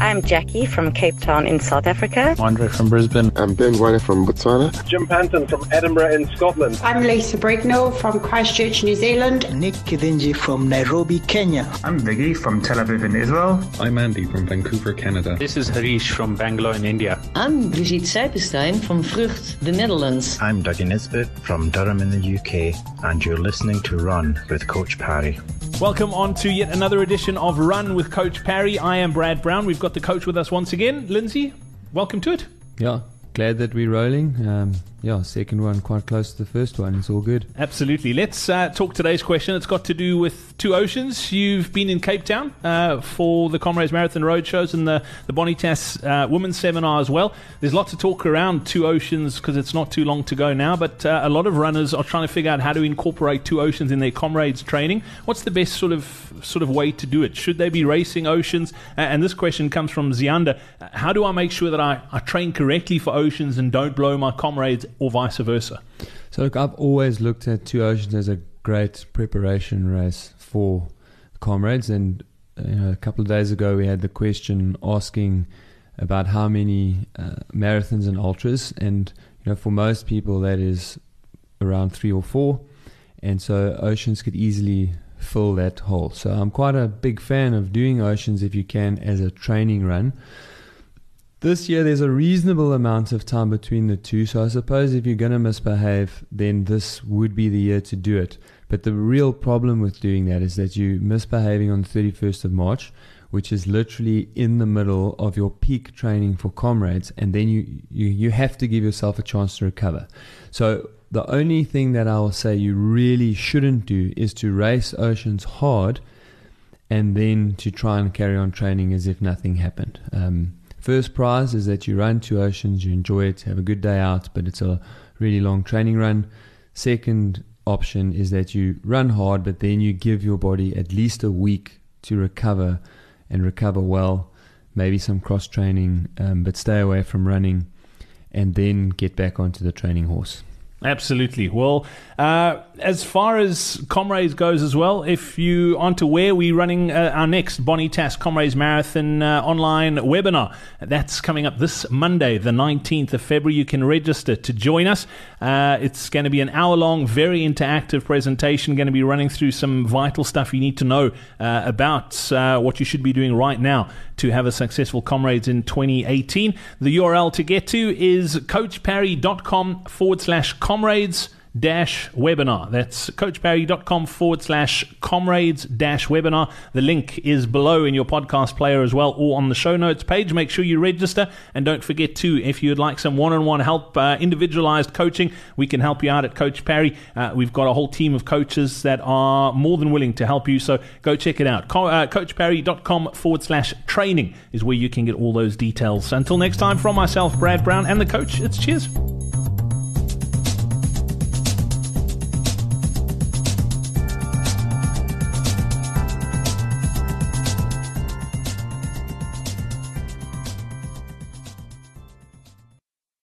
I'm Jackie from Cape Town in South Africa. Andre from Brisbane. I'm Ben Guane from Botswana. Jim Panton from Edinburgh in Scotland. I'm Lisa Brigno from Christchurch, New Zealand. Nick Kidinji from Nairobi, Kenya. I'm Viggy from Tel Aviv in Israel. I'm Andy from Vancouver, Canada. This is Harish from Bangalore in India. I'm Brigitte Seipenstein from Vrucht, the Netherlands. I'm Dougie Nisbet from Durham in the UK, and you're listening to Run with Coach Parry. Welcome on to yet another edition of Run with Coach Parry. I am Brad Brown. We've got the coach with us once again. Lindsey, welcome to it. Yeah, glad that we're rolling. Um, yeah, second one quite close to the first one. It's all good. Absolutely. Let's uh, talk today's question. It's got to do with two oceans. You've been in Cape Town uh, for the Comrades Marathon Road shows and the, the Bonitas uh, Women's Seminar as well. There's lots of talk around two oceans because it's not too long to go now, but uh, a lot of runners are trying to figure out how to incorporate two oceans in their Comrades training. What's the best sort of sort of way to do it? Should they be racing oceans? and this question comes from Zianda. How do I make sure that I, I train correctly for oceans and don't blow my Comrades or vice versa? So, look, I've always looked at Two Oceans as a great preparation race for comrades. And you know, a couple of days ago, we had the question asking about how many uh, marathons and ultras. And you know, for most people, that is around three or four. And so, Oceans could easily fill that hole. So, I'm quite a big fan of doing Oceans if you can as a training run. This year, there's a reasonable amount of time between the two, so I suppose if you're going to misbehave, then this would be the year to do it. But the real problem with doing that is that you're misbehaving on the 31st of March, which is literally in the middle of your peak training for comrades, and then you, you, you have to give yourself a chance to recover. So, the only thing that I'll say you really shouldn't do is to race oceans hard and then to try and carry on training as if nothing happened. Um, First prize is that you run two oceans, you enjoy it, have a good day out, but it's a really long training run. Second option is that you run hard, but then you give your body at least a week to recover and recover well. Maybe some cross training, um, but stay away from running and then get back onto the training horse. Absolutely. Well, uh, as far as Comrades goes as well, if you aren't aware, we're running uh, our next Bonitas Comrades Marathon uh, online webinar. That's coming up this Monday, the 19th of February. You can register to join us. Uh, it's going to be an hour long, very interactive presentation, going to be running through some vital stuff you need to know uh, about uh, what you should be doing right now to have a successful Comrades in 2018. The URL to get to is coachparry.com forward slash comrades dash webinar. That's coachparry.com forward slash comrades dash webinar. The link is below in your podcast player as well or on the show notes page. Make sure you register and don't forget to, if you'd like some one on one help, uh, individualized coaching, we can help you out at Coach Parry. Uh, we've got a whole team of coaches that are more than willing to help you. So go check it out. Co- uh, coachparry.com forward slash training is where you can get all those details. Until next time, from myself, Brad Brown, and the coach, it's cheers.